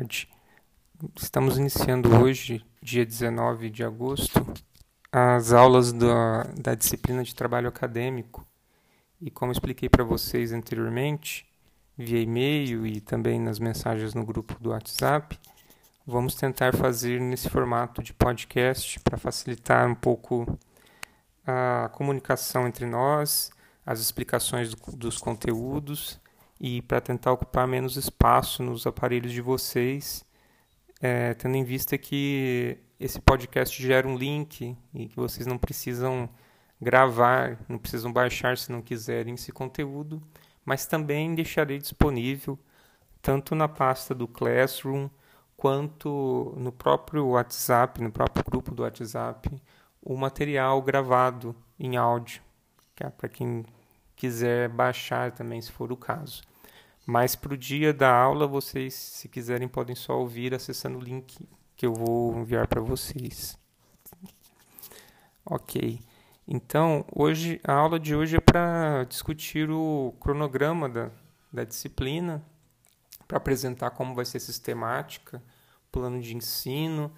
tarde. Estamos iniciando hoje, dia 19 de agosto, as aulas da, da disciplina de trabalho acadêmico. E como expliquei para vocês anteriormente, via e-mail e também nas mensagens no grupo do WhatsApp, vamos tentar fazer nesse formato de podcast para facilitar um pouco a comunicação entre nós, as explicações do, dos conteúdos e para tentar ocupar menos espaço nos aparelhos de vocês, é, tendo em vista que esse podcast gera um link e que vocês não precisam gravar, não precisam baixar se não quiserem esse conteúdo, mas também deixarei disponível tanto na pasta do Classroom quanto no próprio WhatsApp, no próprio grupo do WhatsApp, o material gravado em áudio, que é para quem quiser baixar também, se for o caso. Mas para o dia da aula, vocês, se quiserem, podem só ouvir acessando o link que eu vou enviar para vocês. Ok. Então, hoje a aula de hoje é para discutir o cronograma da, da disciplina, para apresentar como vai ser sistemática, plano de ensino,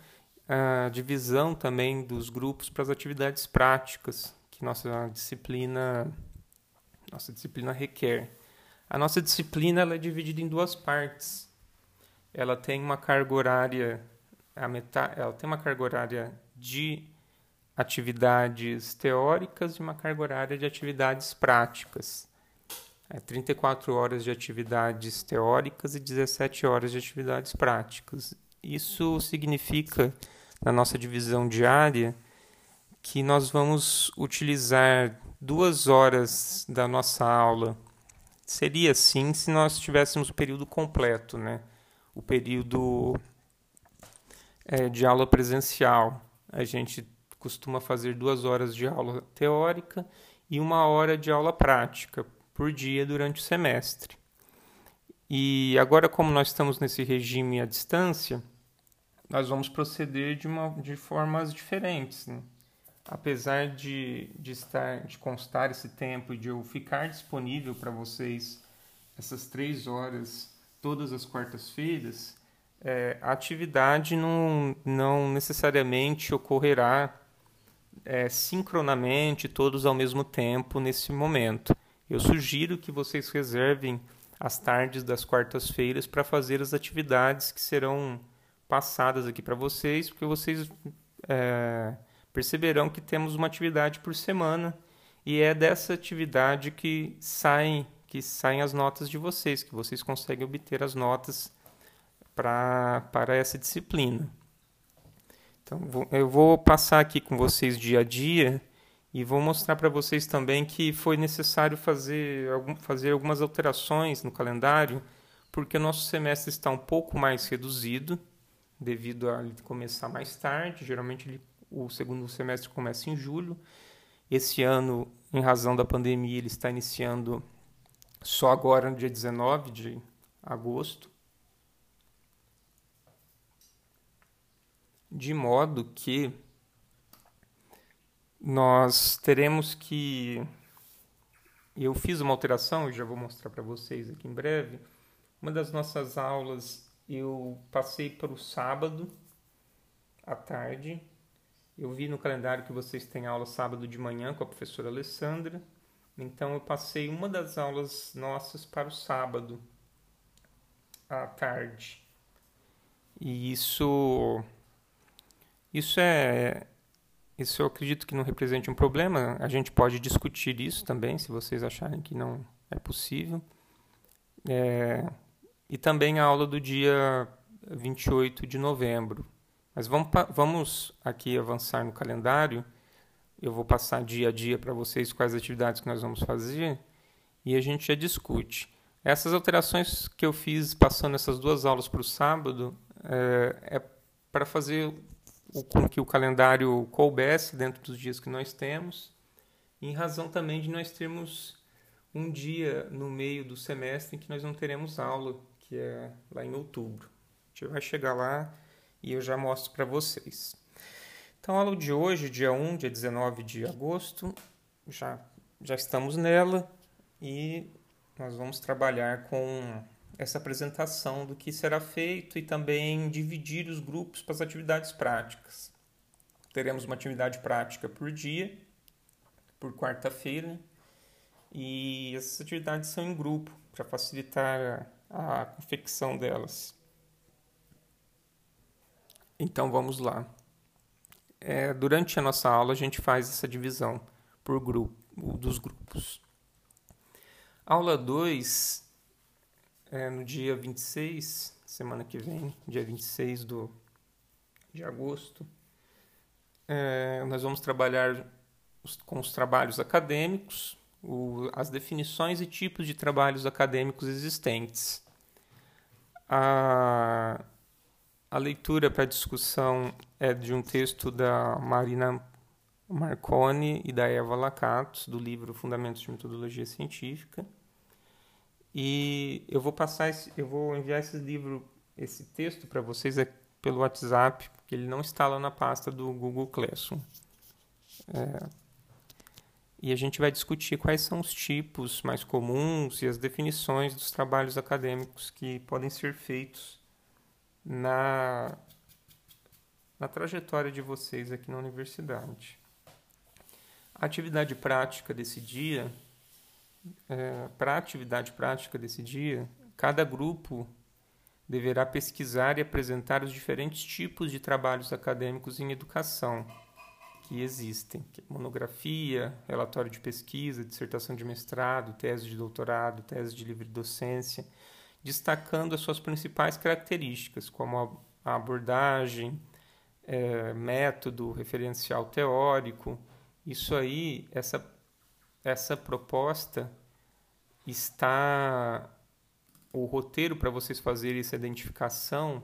a divisão também dos grupos para as atividades práticas que nossa disciplina nossa disciplina requer. A nossa disciplina ela é dividida em duas partes. Ela tem uma carga horária, a metade, ela tem uma carga horária de atividades teóricas e uma carga horária de atividades práticas. É 34 horas de atividades teóricas e 17 horas de atividades práticas. Isso significa, na nossa divisão diária, que nós vamos utilizar duas horas da nossa aula Seria assim se nós tivéssemos o período completo, né? O período é, de aula presencial. A gente costuma fazer duas horas de aula teórica e uma hora de aula prática por dia durante o semestre. E agora, como nós estamos nesse regime à distância, nós vamos proceder de, uma, de formas diferentes. Né? Apesar de, de estar de constar esse tempo e de eu ficar disponível para vocês essas três horas todas as quartas-feiras, é, a atividade não, não necessariamente ocorrerá é, sincronamente, todos ao mesmo tempo nesse momento. Eu sugiro que vocês reservem as tardes das quartas-feiras para fazer as atividades que serão passadas aqui para vocês, porque vocês é, perceberão que temos uma atividade por semana e é dessa atividade que saem que saem as notas de vocês, que vocês conseguem obter as notas pra, para essa disciplina. Então, eu vou passar aqui com vocês dia a dia e vou mostrar para vocês também que foi necessário fazer, algum, fazer algumas alterações no calendário, porque o nosso semestre está um pouco mais reduzido, devido a ele começar mais tarde. Geralmente ele o segundo semestre começa em julho. Esse ano, em razão da pandemia, ele está iniciando só agora no dia 19 de agosto. De modo que nós teremos que. Eu fiz uma alteração, e já vou mostrar para vocês aqui em breve. Uma das nossas aulas eu passei para o sábado à tarde eu vi no calendário que vocês têm aula sábado de manhã com a professora Alessandra, então eu passei uma das aulas nossas para o sábado à tarde. E isso isso é isso eu acredito que não represente um problema. A gente pode discutir isso também, se vocês acharem que não é possível. É, e também a aula do dia 28 de novembro. Mas vamos, vamos aqui avançar no calendário. Eu vou passar dia a dia para vocês quais atividades que nós vamos fazer e a gente já discute. Essas alterações que eu fiz passando essas duas aulas para o sábado é, é para fazer o, com que o calendário coubesse dentro dos dias que nós temos, em razão também de nós termos um dia no meio do semestre em que nós não teremos aula, que é lá em outubro. A gente vai chegar lá e eu já mostro para vocês. Então, a aula de hoje, dia 1, dia 19 de agosto, já, já estamos nela e nós vamos trabalhar com essa apresentação do que será feito e também dividir os grupos para as atividades práticas. Teremos uma atividade prática por dia, por quarta-feira, e essas atividades são em grupo para facilitar a, a confecção delas. Então vamos lá. É, durante a nossa aula a gente faz essa divisão por grupo, dos grupos. Aula 2 é no dia 26, semana que vem, dia 26 do, de agosto. É, nós vamos trabalhar os, com os trabalhos acadêmicos, o, as definições e tipos de trabalhos acadêmicos existentes. A, a leitura para discussão é de um texto da Marina Marconi e da Eva Lacatos, do livro Fundamentos de Metodologia Científica. E eu vou passar, esse, eu vou enviar esse livro, esse texto para vocês é pelo WhatsApp, porque ele não está lá na pasta do Google Classroom. É, e a gente vai discutir quais são os tipos mais comuns e as definições dos trabalhos acadêmicos que podem ser feitos na, na trajetória de vocês aqui na universidade. A atividade prática desse dia, é, para a atividade prática desse dia, cada grupo deverá pesquisar e apresentar os diferentes tipos de trabalhos acadêmicos em educação que existem: que é monografia, relatório de pesquisa, dissertação de mestrado, tese de doutorado, tese de livre docência destacando as suas principais características, como a abordagem, é, método, referencial teórico. Isso aí, essa, essa proposta está. O roteiro para vocês fazerem essa identificação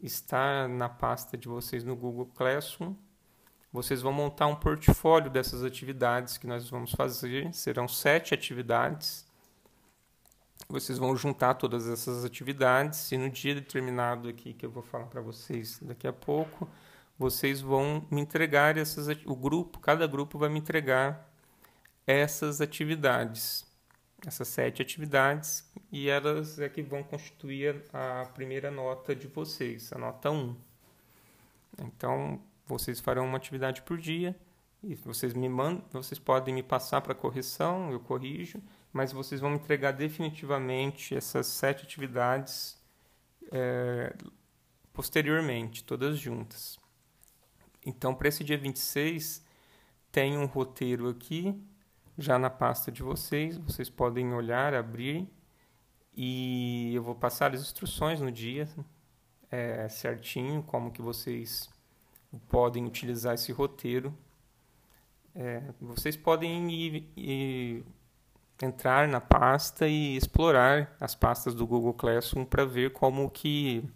está na pasta de vocês no Google Classroom. Vocês vão montar um portfólio dessas atividades que nós vamos fazer. Serão sete atividades vocês vão juntar todas essas atividades e no dia determinado aqui que eu vou falar para vocês daqui a pouco, vocês vão me entregar essas o grupo, cada grupo vai me entregar essas atividades, essas sete atividades e elas é que vão constituir a primeira nota de vocês, a nota 1. Então, vocês farão uma atividade por dia e vocês me mandam, vocês podem me passar para correção, eu corrijo mas vocês vão entregar definitivamente essas sete atividades é, posteriormente, todas juntas. Então, para esse dia 26, tem um roteiro aqui, já na pasta de vocês, vocês podem olhar, abrir, e eu vou passar as instruções no dia é, certinho, como que vocês podem utilizar esse roteiro. É, vocês podem ir, ir entrar na pasta e explorar as pastas do Google Classroom para ver como que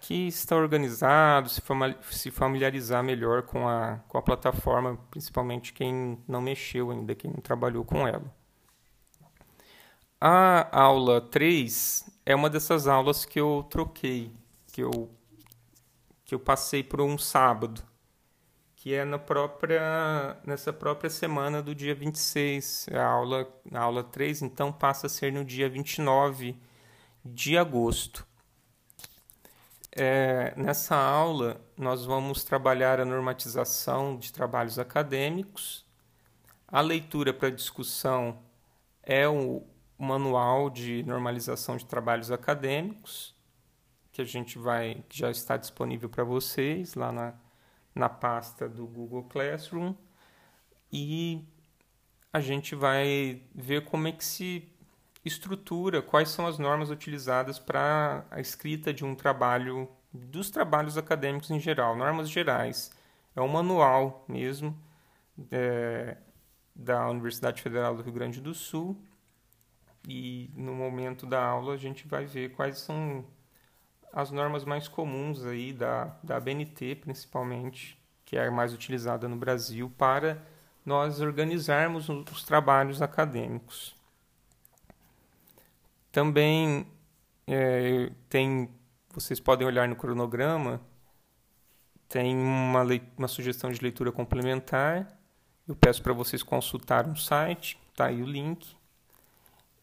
que está organizado, se familiarizar melhor com a, com a plataforma, principalmente quem não mexeu ainda, quem não trabalhou com ela. A aula 3 é uma dessas aulas que eu troquei, que eu, que eu passei por um sábado que é na própria, nessa própria semana do dia 26. A aula, a aula 3, então, passa a ser no dia 29 de agosto. É, nessa aula, nós vamos trabalhar a normatização de trabalhos acadêmicos. A leitura para discussão é o manual de normalização de trabalhos acadêmicos, que a gente vai, que já está disponível para vocês lá na na pasta do Google Classroom e a gente vai ver como é que se estrutura, quais são as normas utilizadas para a escrita de um trabalho, dos trabalhos acadêmicos em geral, normas gerais. É um manual mesmo é, da Universidade Federal do Rio Grande do Sul e no momento da aula a gente vai ver quais são as normas mais comuns aí da, da ABNT, principalmente, que é a mais utilizada no Brasil, para nós organizarmos os trabalhos acadêmicos. Também é, tem, vocês podem olhar no cronograma, tem uma, uma sugestão de leitura complementar. Eu peço para vocês consultar um site, tá aí o link.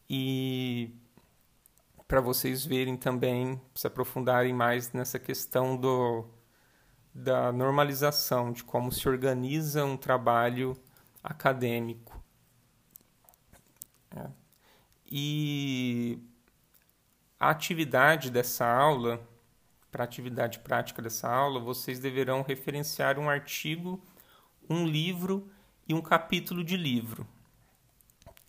E para vocês verem também, se aprofundarem mais nessa questão do, da normalização, de como se organiza um trabalho acadêmico. É. E a atividade dessa aula, para a atividade prática dessa aula, vocês deverão referenciar um artigo, um livro e um capítulo de livro.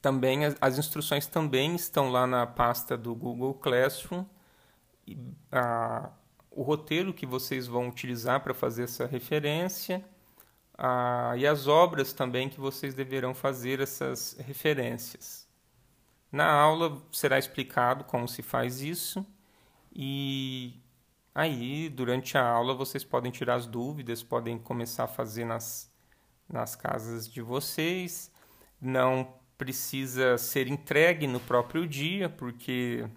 Também as, as instruções também estão lá na pasta do Google Classroom. E, a, o roteiro que vocês vão utilizar para fazer essa referência a, e as obras também que vocês deverão fazer essas referências. Na aula será explicado como se faz isso e aí durante a aula vocês podem tirar as dúvidas, podem começar a fazer nas, nas casas de vocês. Não precisa ser entregue no próprio dia, porque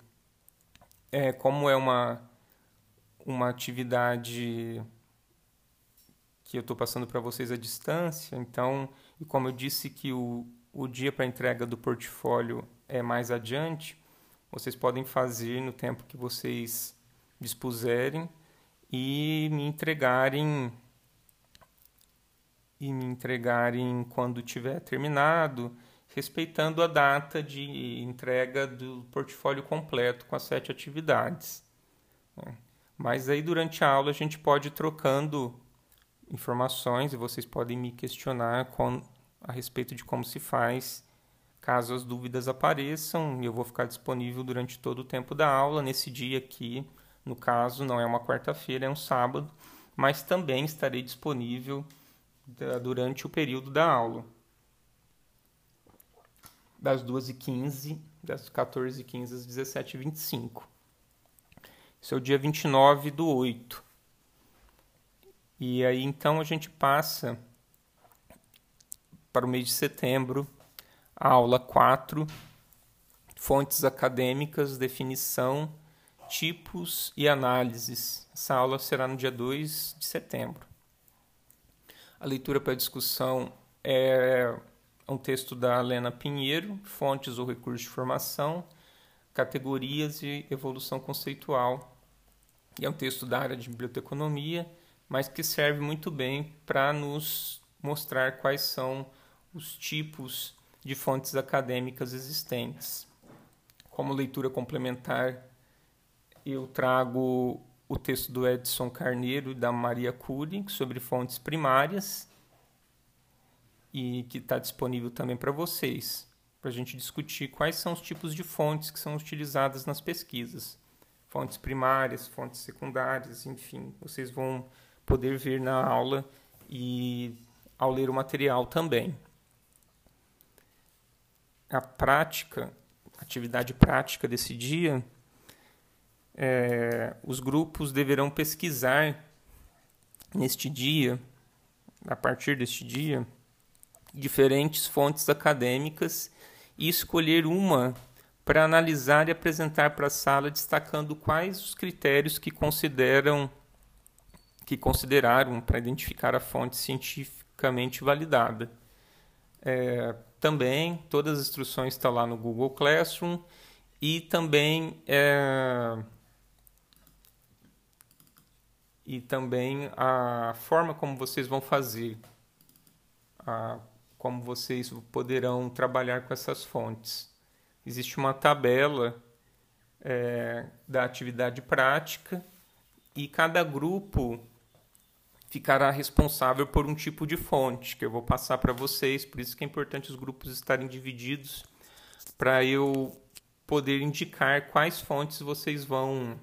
é, como é uma, uma atividade que eu estou passando para vocês à distância, então, e como eu disse que o, o dia para entrega do portfólio é mais adiante, vocês podem fazer no tempo que vocês dispuserem e me entregarem e me entregarem quando tiver terminado respeitando a data de entrega do portfólio completo com as sete atividades. Né? Mas aí durante a aula a gente pode ir trocando informações e vocês podem me questionar com, a respeito de como se faz, caso as dúvidas apareçam. Eu vou ficar disponível durante todo o tempo da aula. Nesse dia aqui, no caso, não é uma quarta-feira, é um sábado, mas também estarei disponível durante o período da aula das 2h15, das 14h15 às 17h25. Esse é o dia 29 do 8. E aí então a gente passa para o mês de setembro, a aula 4, fontes acadêmicas, definição, tipos e análises. Essa aula será no dia 2 de setembro. A leitura para discussão é um texto da Helena Pinheiro, Fontes ou Recursos de Formação, Categorias e Evolução Conceitual. E é um texto da área de biblioteconomia, mas que serve muito bem para nos mostrar quais são os tipos de fontes acadêmicas existentes. Como leitura complementar, eu trago o texto do Edson Carneiro e da Maria Cury sobre fontes primárias e que está disponível também para vocês, para a gente discutir quais são os tipos de fontes que são utilizadas nas pesquisas. Fontes primárias, fontes secundárias, enfim, vocês vão poder ver na aula e ao ler o material também. A prática, atividade prática desse dia, é, os grupos deverão pesquisar neste dia, a partir deste dia, diferentes fontes acadêmicas e escolher uma para analisar e apresentar para a sala, destacando quais os critérios que consideram que consideraram para identificar a fonte cientificamente validada. É, também todas as instruções estão lá no Google Classroom e também é, e também a forma como vocês vão fazer a como vocês poderão trabalhar com essas fontes. Existe uma tabela é, da atividade prática e cada grupo ficará responsável por um tipo de fonte que eu vou passar para vocês. Por isso que é importante os grupos estarem divididos para eu poder indicar quais fontes vocês vão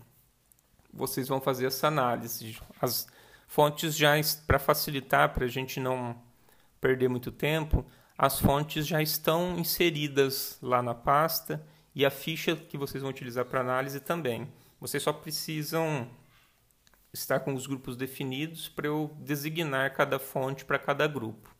vocês vão fazer essa análise. As fontes já para facilitar para a gente não perder muito tempo, as fontes já estão inseridas lá na pasta e a ficha que vocês vão utilizar para análise também. Vocês só precisam estar com os grupos definidos para eu designar cada fonte para cada grupo.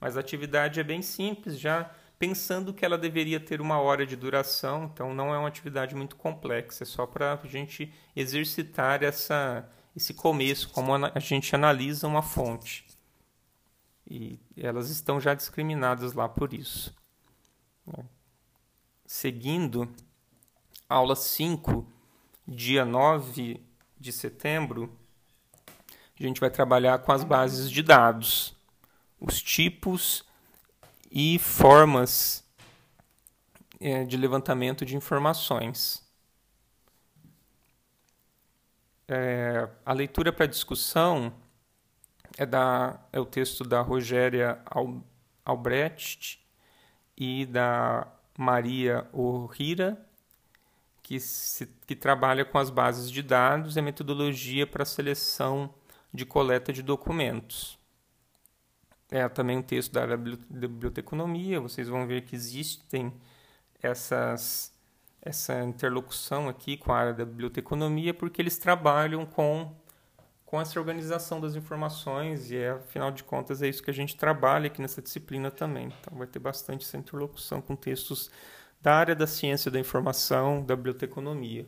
Mas a atividade é bem simples, já pensando que ela deveria ter uma hora de duração, então não é uma atividade muito complexa, é só para a gente exercitar essa, esse começo, como a gente analisa uma fonte e elas estão já discriminadas lá por isso. Seguindo Aula 5, dia 9 de setembro, a gente vai trabalhar com as bases de dados, os tipos e formas é, de levantamento de informações. É, a leitura para discussão é, da, é o texto da Rogéria Albrecht e da Maria Ohira, que, se, que trabalha com as bases de dados e a metodologia para seleção de coleta de documentos. É também um texto da área da biblioteconomia, vocês vão ver que existem essas, essa interlocução aqui com a área da biblioteconomia, porque eles trabalham com, com essa organização das informações e, é, afinal de contas, é isso que a gente trabalha aqui nessa disciplina também. Então, vai ter bastante essa interlocução com textos da área da ciência da informação, da biblioteconomia.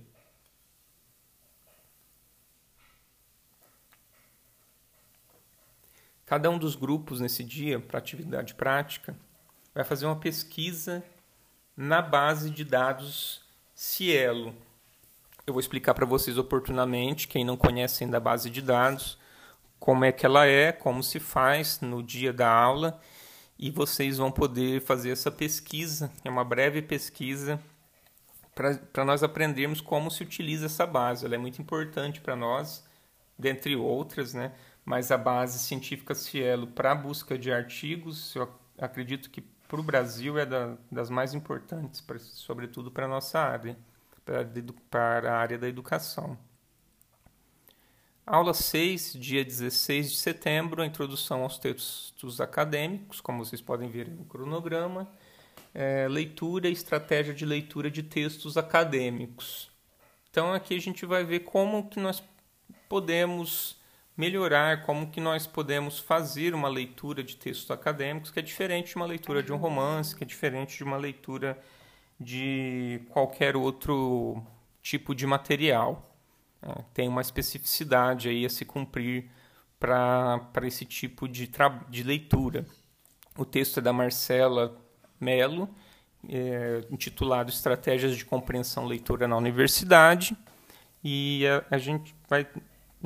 Cada um dos grupos nesse dia, para atividade prática, vai fazer uma pesquisa na base de dados Cielo. Eu vou explicar para vocês oportunamente, quem não conhece ainda a base de dados, como é que ela é, como se faz no dia da aula, e vocês vão poder fazer essa pesquisa, é uma breve pesquisa para nós aprendermos como se utiliza essa base. Ela é muito importante para nós, dentre outras, né? mas a base científica Cielo para busca de artigos, eu acredito que para o Brasil é da, das mais importantes, pra, sobretudo para a nossa área, para a área da educação. Aula 6, dia 16 de setembro, a introdução aos textos acadêmicos, como vocês podem ver no cronograma, é, leitura e estratégia de leitura de textos acadêmicos. Então aqui a gente vai ver como que nós podemos melhorar, como que nós podemos fazer uma leitura de textos acadêmicos que é diferente de uma leitura de um romance, que é diferente de uma leitura de qualquer outro tipo de material. É, tem uma especificidade aí a se cumprir para esse tipo de, de leitura. O texto é da Marcela Mello, é, intitulado Estratégias de Compreensão Leitura na Universidade, e a, a gente vai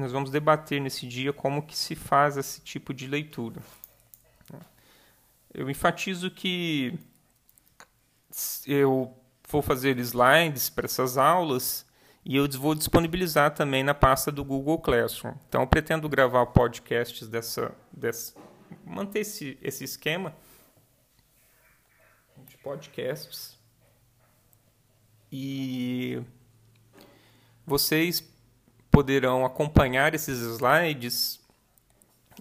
nós vamos debater nesse dia como que se faz esse tipo de leitura. Eu enfatizo que eu vou fazer slides para essas aulas e eu vou disponibilizar também na pasta do Google Classroom. Então, eu pretendo gravar podcasts dessa, dessa manter esse, esse esquema de podcasts e vocês poderão acompanhar esses slides,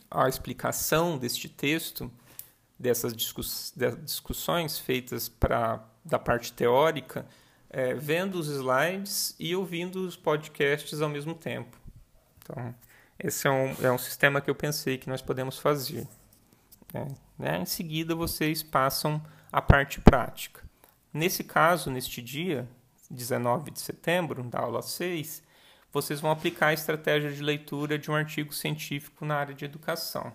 a explicação deste texto, dessas discuss discussões feitas pra, da parte teórica, é, vendo os slides e ouvindo os podcasts ao mesmo tempo. Então, esse é um, é um sistema que eu pensei que nós podemos fazer. É, né? Em seguida, vocês passam a parte prática. Nesse caso, neste dia, 19 de setembro, da aula 6, vocês vão aplicar a estratégia de leitura de um artigo científico na área de educação.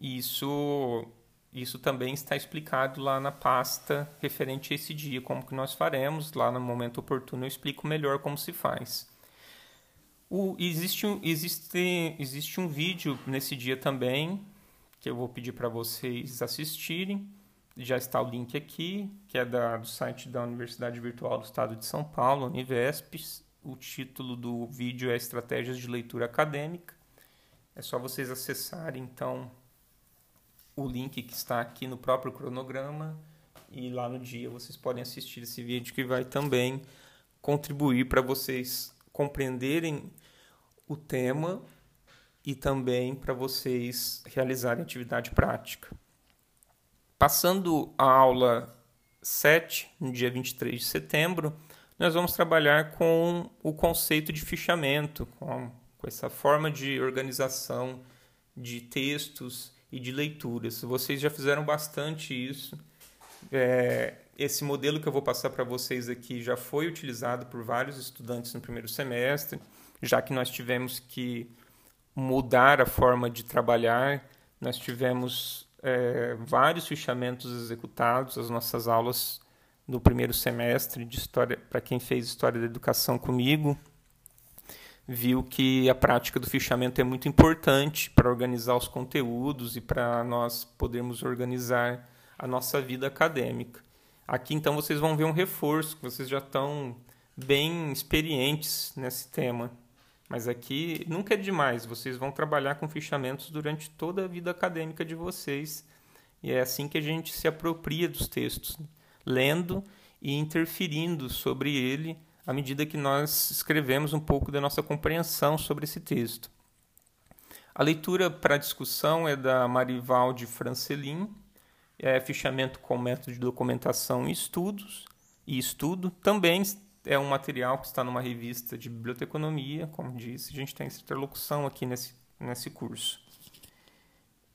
Isso, isso também está explicado lá na pasta referente a esse dia, como que nós faremos. Lá no momento oportuno eu explico melhor como se faz. O, existe, existe, existe um vídeo nesse dia também, que eu vou pedir para vocês assistirem. Já está o link aqui, que é da, do site da Universidade Virtual do Estado de São Paulo, Univesp, o título do vídeo é Estratégias de Leitura Acadêmica. É só vocês acessarem então o link que está aqui no próprio cronograma e lá no dia vocês podem assistir esse vídeo que vai também contribuir para vocês compreenderem o tema e também para vocês realizarem atividade prática. Passando a aula 7, no dia 23 de setembro, nós vamos trabalhar com o conceito de fichamento, com, com essa forma de organização de textos e de leituras. Vocês já fizeram bastante isso. É, esse modelo que eu vou passar para vocês aqui já foi utilizado por vários estudantes no primeiro semestre, já que nós tivemos que mudar a forma de trabalhar, nós tivemos é, vários fichamentos executados, as nossas aulas no primeiro semestre de história, para quem fez história da educação comigo, viu que a prática do fichamento é muito importante para organizar os conteúdos e para nós podermos organizar a nossa vida acadêmica. Aqui então vocês vão ver um reforço, vocês já estão bem experientes nesse tema. Mas aqui nunca é demais, vocês vão trabalhar com fichamentos durante toda a vida acadêmica de vocês. E é assim que a gente se apropria dos textos, lendo e interferindo sobre ele à medida que nós escrevemos um pouco da nossa compreensão sobre esse texto. A leitura para discussão é da Marivalde Francelin, é fichamento com método de documentação e estudos e estudo. Também é um material que está numa revista de biblioteconomia, como disse, a gente tem essa interlocução aqui nesse, nesse curso.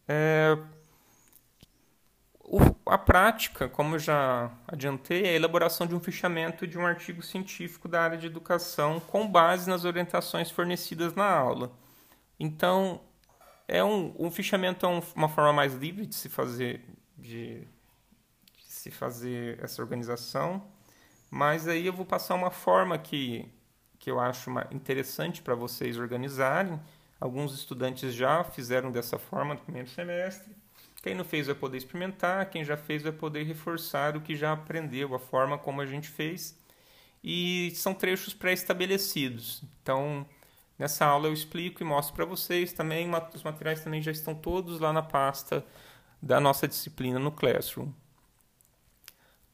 É, o, a prática, como já adiantei, é a elaboração de um fichamento de um artigo científico da área de educação com base nas orientações fornecidas na aula. Então, é um, um fichamento é um, uma forma mais livre de se fazer de, de se fazer essa organização mas aí eu vou passar uma forma que, que eu acho interessante para vocês organizarem. Alguns estudantes já fizeram dessa forma no primeiro semestre. Quem não fez vai poder experimentar, quem já fez vai poder reforçar o que já aprendeu, a forma como a gente fez. E são trechos pré-estabelecidos. Então, nessa aula eu explico e mostro para vocês também. Os materiais também já estão todos lá na pasta da nossa disciplina no Classroom.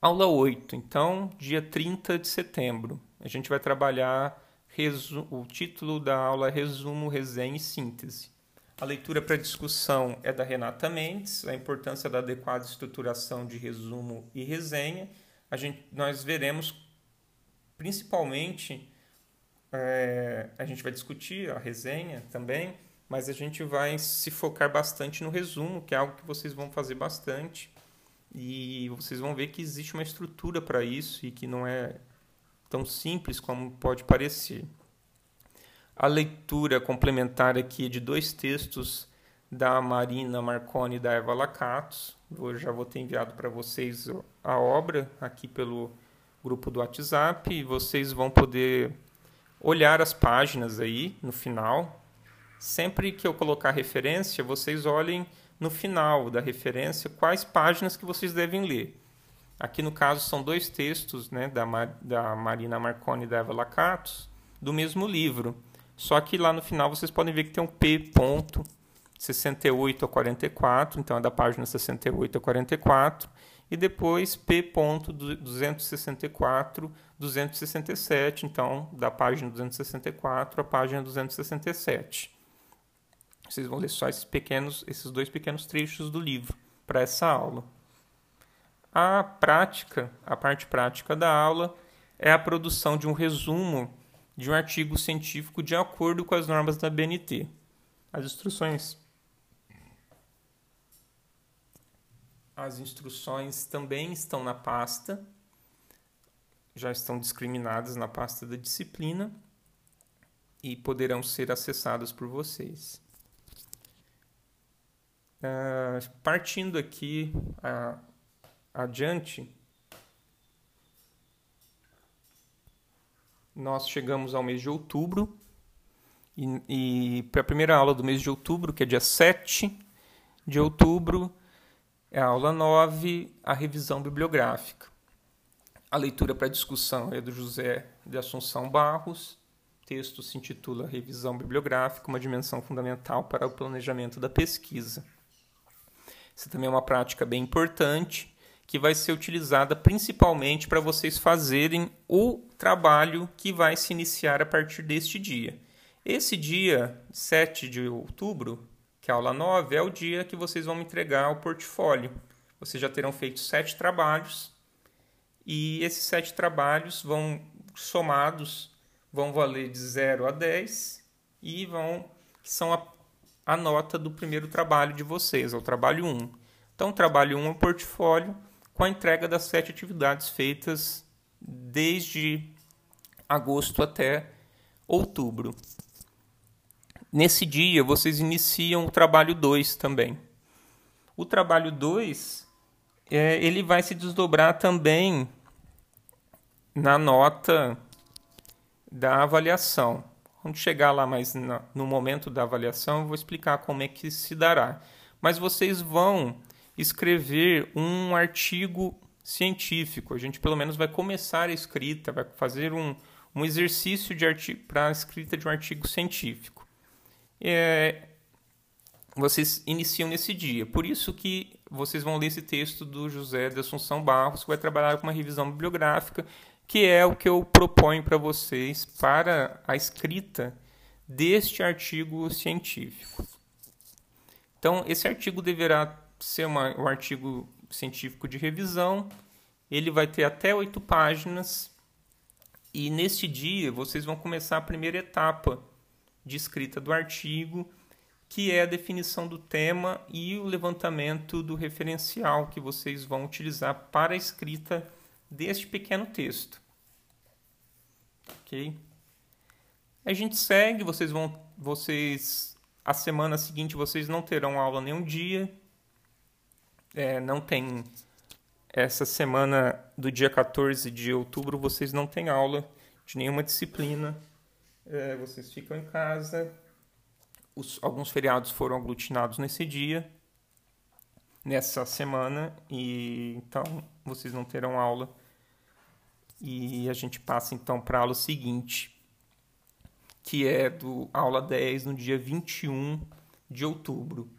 Aula 8, então, dia 30 de setembro. A gente vai trabalhar o título da aula é Resumo, Resenha e Síntese. A leitura para discussão é da Renata Mendes, a importância da adequada estruturação de resumo e resenha. A gente, nós veremos principalmente, é, a gente vai discutir a resenha também, mas a gente vai se focar bastante no resumo, que é algo que vocês vão fazer bastante e vocês vão ver que existe uma estrutura para isso e que não é tão simples como pode parecer. A leitura complementar aqui de dois textos da Marina Marconi e da Eva Lacatos. Eu já vou ter enviado para vocês a obra aqui pelo grupo do WhatsApp e vocês vão poder olhar as páginas aí no final. Sempre que eu colocar referência, vocês olhem no final da referência quais páginas que vocês devem ler. Aqui no caso são dois textos né, da, da Marina Marconi e da Eva Lacatos, do mesmo livro. Só que lá no final vocês podem ver que tem um P ponto 68 a 44, então é da página 68 a 44, e depois P ponto 264, 267, então da página 264 à página 267. Vocês vão ler só esses pequenos, esses dois pequenos trechos do livro para essa aula. A prática, a parte prática da aula é a produção de um resumo de um artigo científico de acordo com as normas da BNT. As instruções As instruções também estão na pasta, já estão discriminadas na pasta da disciplina e poderão ser acessadas por vocês. Uh, partindo aqui uh, adiante, nós chegamos ao mês de outubro e, e para a primeira aula do mês de outubro, que é dia 7 de outubro, é a aula 9, a revisão bibliográfica. A leitura para discussão é do José de Assunção Barros. O texto se intitula Revisão Bibliográfica, uma dimensão fundamental para o planejamento da pesquisa. Isso também é uma prática bem importante que vai ser utilizada principalmente para vocês fazerem o trabalho que vai se iniciar a partir deste dia. Esse dia, 7 de outubro, que é a aula 9, é o dia que vocês vão me entregar o portfólio. Vocês já terão feito sete trabalhos e esses sete trabalhos vão somados vão valer de 0 a 10 e vão são a a nota do primeiro trabalho de vocês, é o trabalho 1. Então, o trabalho 1 é o portfólio com a entrega das sete atividades feitas desde agosto até outubro. Nesse dia, vocês iniciam o trabalho 2 também. O trabalho 2 é, ele vai se desdobrar também na nota da avaliação. Quando chegar lá mais no momento da avaliação, eu vou explicar como é que se dará. Mas vocês vão escrever um artigo científico. A gente pelo menos vai começar a escrita, vai fazer um, um exercício para a escrita de um artigo científico. É, vocês iniciam nesse dia. Por isso que vocês vão ler esse texto do José de Assunção Barros, que vai trabalhar com uma revisão bibliográfica, que é o que eu proponho para vocês para a escrita deste artigo científico. Então, esse artigo deverá ser uma, um artigo científico de revisão. Ele vai ter até oito páginas. E neste dia vocês vão começar a primeira etapa de escrita do artigo, que é a definição do tema e o levantamento do referencial que vocês vão utilizar para a escrita deste pequeno texto. Ok? A gente segue, vocês vão, vocês, a semana seguinte vocês não terão aula nenhum dia, é, não tem. Essa semana do dia 14 de outubro, vocês não têm aula de nenhuma disciplina. É, vocês ficam em casa. Os, alguns feriados foram aglutinados nesse dia, nessa semana, e então vocês não terão aula. E a gente passa então para a aula seguinte, que é do aula 10 no dia 21 de outubro.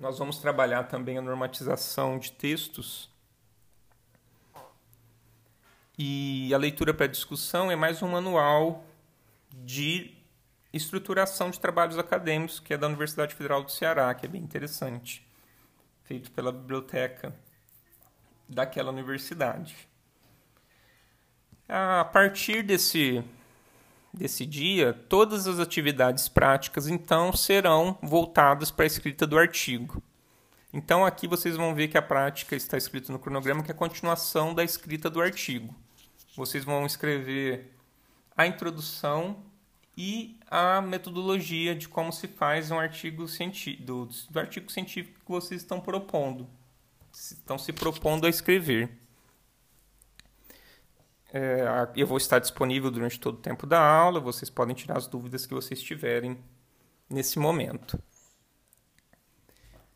Nós vamos trabalhar também a normatização de textos. E a leitura para discussão é mais um manual de estruturação de trabalhos acadêmicos, que é da Universidade Federal do Ceará, que é bem interessante, feito pela biblioteca daquela universidade. A partir desse desse dia, todas as atividades práticas então serão voltadas para a escrita do artigo. Então aqui vocês vão ver que a prática está escrita no cronograma, que é a continuação da escrita do artigo. Vocês vão escrever a introdução e a metodologia de como se faz um artigo científico, do, do artigo científico que vocês estão propondo, estão se propondo a escrever. É, eu vou estar disponível durante todo o tempo da aula, vocês podem tirar as dúvidas que vocês tiverem nesse momento.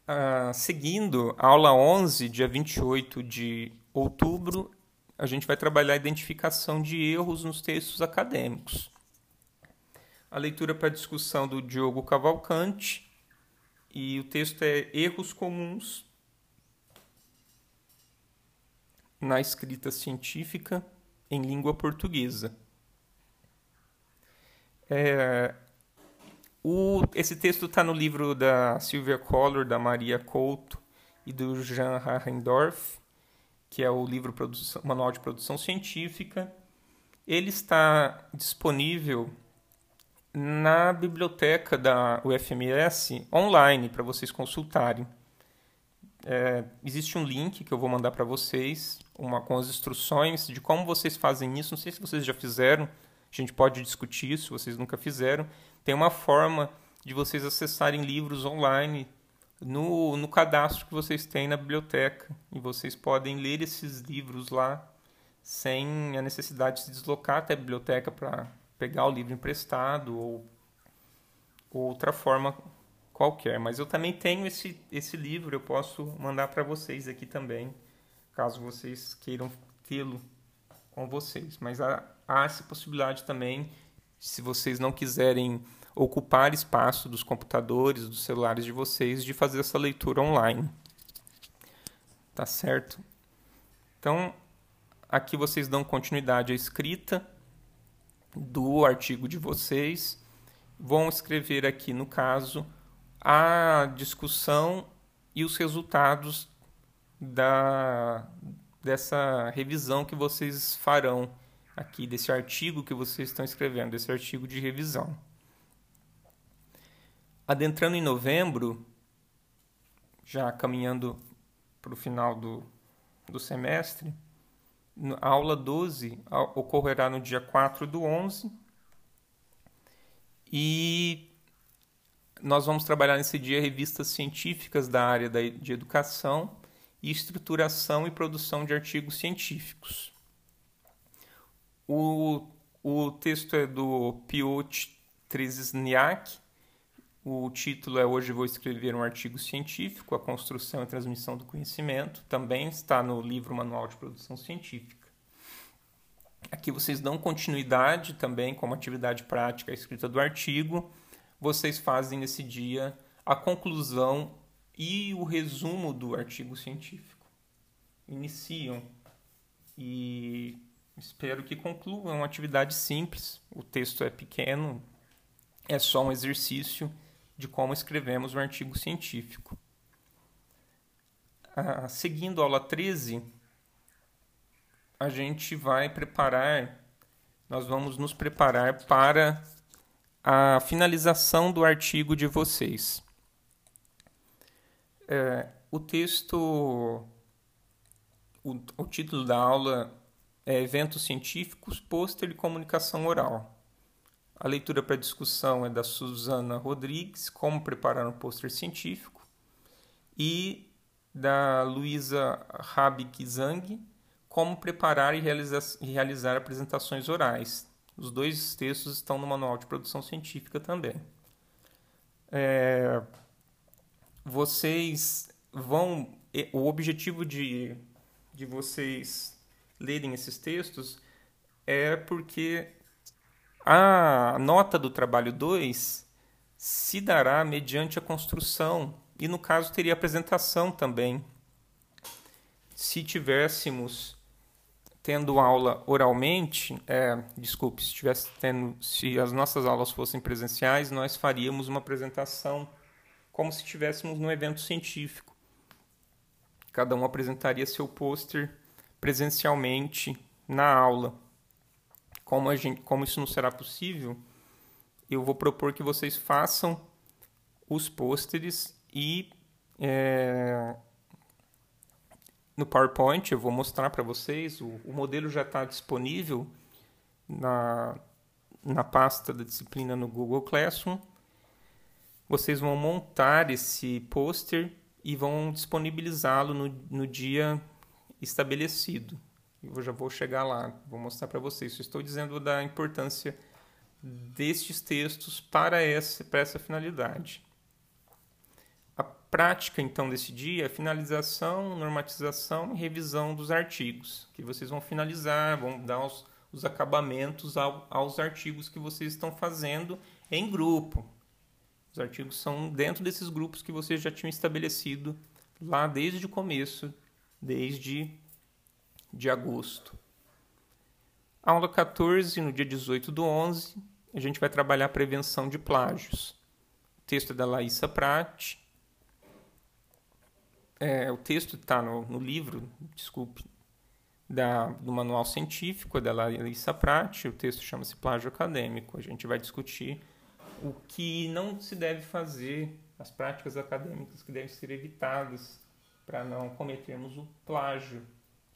Ah, seguindo, aula 11, dia 28 de outubro, a gente vai trabalhar a identificação de erros nos textos acadêmicos. A leitura para discussão do Diogo Cavalcante e o texto é Erros Comuns na Escrita Científica em língua portuguesa. É, o, esse texto está no livro da Sylvia Collor, da Maria Couto e do Jean Harendorf, que é o livro produção, Manual de Produção Científica. Ele está disponível na biblioteca da UFMS online para vocês consultarem. É, existe um link que eu vou mandar para vocês, uma com as instruções de como vocês fazem isso. Não sei se vocês já fizeram, a gente pode discutir isso, se vocês nunca fizeram. Tem uma forma de vocês acessarem livros online no, no cadastro que vocês têm na biblioteca. E vocês podem ler esses livros lá sem a necessidade de se deslocar até a biblioteca para pegar o livro emprestado ou, ou outra forma qualquer. Mas eu também tenho esse, esse livro, eu posso mandar para vocês aqui também, caso vocês queiram tê-lo com vocês. Mas há, há essa possibilidade também, se vocês não quiserem ocupar espaço dos computadores, dos celulares de vocês, de fazer essa leitura online. Tá certo? Então, aqui vocês dão continuidade à escrita do artigo de vocês. Vão escrever aqui, no caso, a discussão e os resultados da, dessa revisão que vocês farão aqui, desse artigo que vocês estão escrevendo, desse artigo de revisão. Adentrando em novembro, já caminhando para o final do, do semestre, a aula 12 ocorrerá no dia 4 do 11 e nós vamos trabalhar nesse dia revistas científicas da área de educação e estruturação e produção de artigos científicos. O, o texto é do Piotr Trzniak. O título é Hoje vou escrever um artigo científico, a construção e transmissão do conhecimento. Também está no livro Manual de Produção Científica. Aqui vocês dão continuidade também como atividade prática à escrita do artigo. Vocês fazem nesse dia a conclusão e o resumo do artigo científico. Iniciam e espero que concluam. É uma atividade simples, o texto é pequeno, é só um exercício de como escrevemos um artigo científico. Ah, seguindo a aula 13, a gente vai preparar, nós vamos nos preparar para a finalização do artigo de vocês. É, o texto, o, o título da aula é Eventos Científicos, Pôster e Comunicação Oral. A leitura para discussão é da Suzana Rodrigues, Como Preparar um Pôster Científico, e da Luísa Rabik Zang, Como Preparar e realizar, realizar apresentações orais. Os dois textos estão no Manual de Produção Científica também. É, vocês vão. O objetivo de, de vocês lerem esses textos é porque a nota do trabalho 2 se dará mediante a construção, e no caso teria apresentação também. Se tivéssemos tendo aula oralmente, é, desculpe, se tivesse tendo, se as nossas aulas fossem presenciais, nós faríamos uma apresentação como se estivéssemos num evento científico. Cada um apresentaria seu pôster presencialmente na aula. Como, gente, como isso não será possível, eu vou propor que vocês façam os pôsteres e é, no PowerPoint eu vou mostrar para vocês. O, o, modelo já está disponível na, na pasta da disciplina no Google Classroom vocês vão montar esse pôster e vão disponibilizá-lo no, no dia estabelecido. Eu já vou chegar lá, vou mostrar para vocês. Eu estou dizendo da importância destes textos para essa, para essa finalidade. Prática, então, desse dia é finalização, normatização e revisão dos artigos, que vocês vão finalizar, vão dar os, os acabamentos ao, aos artigos que vocês estão fazendo em grupo. Os artigos são dentro desses grupos que vocês já tinham estabelecido lá desde o começo, desde de agosto. Aula 14, no dia 18 do 11, a gente vai trabalhar a prevenção de plágios. O texto é da Laísa Prat. É, o texto está no, no, livro, desculpe, da, do manual científico é da Laísa Prat. O texto chama-se Plágio Acadêmico. A gente vai discutir o que não se deve fazer, as práticas acadêmicas que devem ser evitadas para não cometermos o plágio,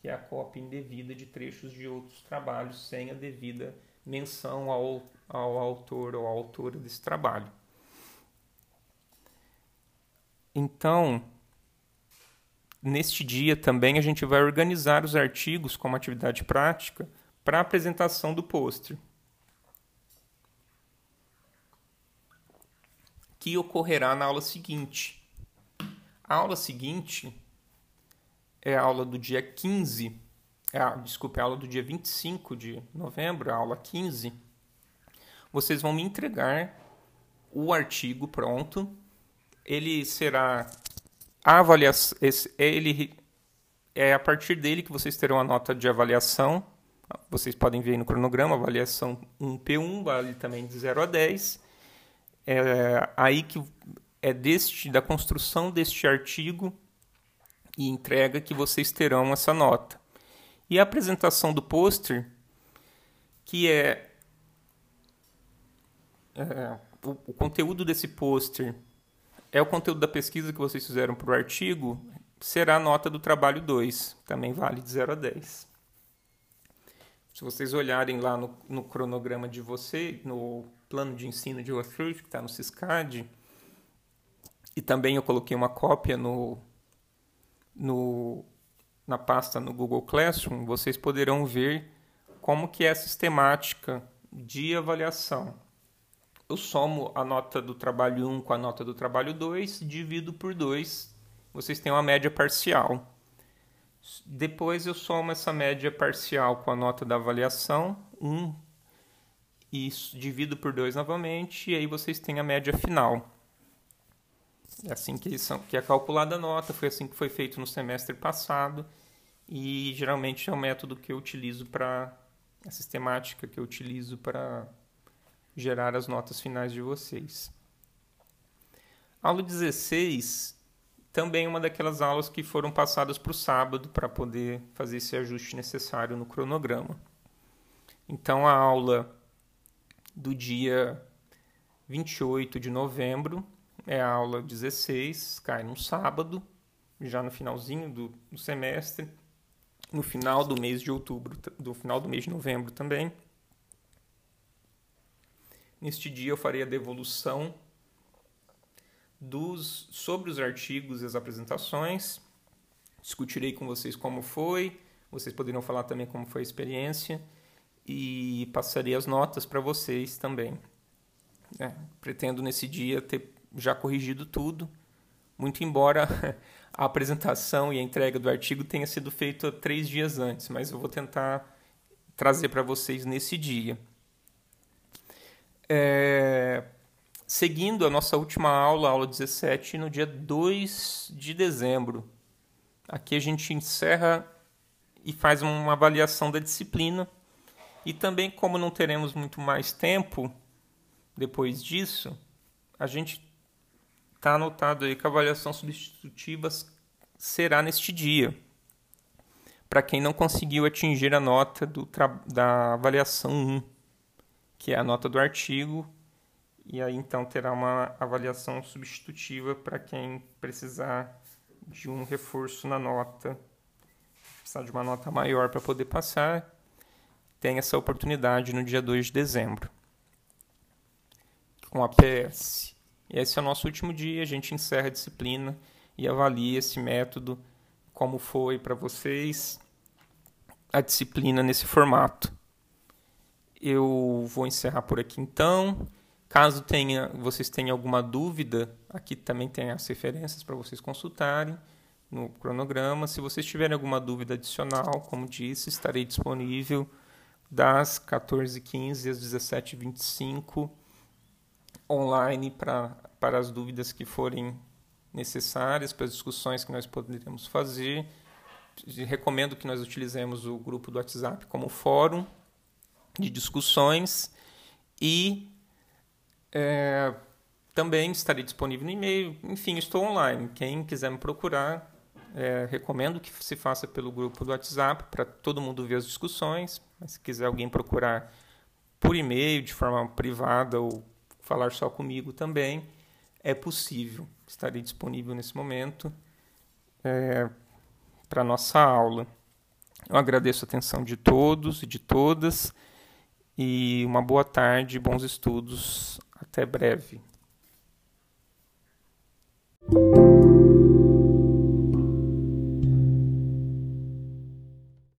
que é a cópia indevida de trechos de outros trabalhos sem a devida menção ao, ao autor ou autora desse trabalho. Então, neste dia também a gente vai organizar os artigos como atividade prática para a apresentação do pôster. que ocorrerá na aula seguinte. A aula seguinte é a aula do dia 15, é desculpe, a aula do dia 25 de novembro, a aula 15. Vocês vão me entregar o artigo pronto. Ele será a avaliação, ele é a partir dele que vocês terão a nota de avaliação. Vocês podem ver aí no cronograma, avaliação 1P1 vale também de 0 a 10 é aí que é deste da construção deste artigo e entrega que vocês terão essa nota. E a apresentação do pôster, que é, é o, o, conteúdo desse pôster é o conteúdo da pesquisa que vocês fizeram para o artigo, será a nota do trabalho 2, também vale de 0 a 10. Se vocês olharem lá no, no cronograma de você, no plano de ensino de vocês, que está no CISCAD, e também eu coloquei uma cópia no, no, na pasta no Google Classroom, vocês poderão ver como que é a sistemática de avaliação. Eu somo a nota do trabalho 1 com a nota do trabalho 2, divido por 2, vocês têm uma média parcial. Depois eu somo essa média parcial com a nota da avaliação, 1, e divido por 2 novamente, e aí vocês têm a média final. É assim que, são, que é calculada a nota, foi assim que foi feito no semestre passado, e geralmente é o método que eu utilizo para a sistemática que eu utilizo para gerar as notas finais de vocês. Aula 16 também uma daquelas aulas que foram passadas para o sábado para poder fazer esse ajuste necessário no cronograma. Então a aula do dia 28 de novembro é a aula 16, cai no sábado, já no finalzinho do, do semestre, no final do mês de outubro, do final do mês de novembro também. Neste dia eu farei a devolução dos, sobre os artigos e as apresentações. Discutirei com vocês como foi, vocês poderão falar também como foi a experiência e passarei as notas para vocês também. É, pretendo nesse dia ter já corrigido tudo, muito embora a apresentação e a entrega do artigo tenha sido feita três dias antes, mas eu vou tentar trazer para vocês nesse dia. É, seguindo a nossa última aula, aula 17, no dia 2 de dezembro. Aqui a gente encerra e faz uma avaliação da disciplina. E também, como não teremos muito mais tempo depois disso, a gente está anotado aí que a avaliação substitutiva será neste dia. Para quem não conseguiu atingir a nota do, da avaliação 1, que é a nota do artigo e aí então terá uma avaliação substitutiva para quem precisar de um reforço na nota, precisar de uma nota maior para poder passar, tem essa oportunidade no dia 2 de dezembro. Com a PS. Esse é o nosso último dia, a gente encerra a disciplina e avalia esse método, como foi para vocês a disciplina nesse formato. Eu vou encerrar por aqui então. Caso tenha, vocês tenham alguma dúvida, aqui também tem as referências para vocês consultarem no cronograma. Se vocês tiverem alguma dúvida adicional, como disse, estarei disponível das 14h15 às 17h25 online pra, para as dúvidas que forem necessárias, para as discussões que nós poderemos fazer. Recomendo que nós utilizemos o grupo do WhatsApp como fórum de discussões e é, também estarei disponível no e-mail. Enfim, estou online. Quem quiser me procurar, é, recomendo que se faça pelo grupo do WhatsApp para todo mundo ver as discussões. Mas se quiser alguém procurar por e-mail, de forma privada ou falar só comigo também, é possível. Estarei disponível nesse momento é, para nossa aula. Eu agradeço a atenção de todos e de todas e uma boa tarde, bons estudos até breve.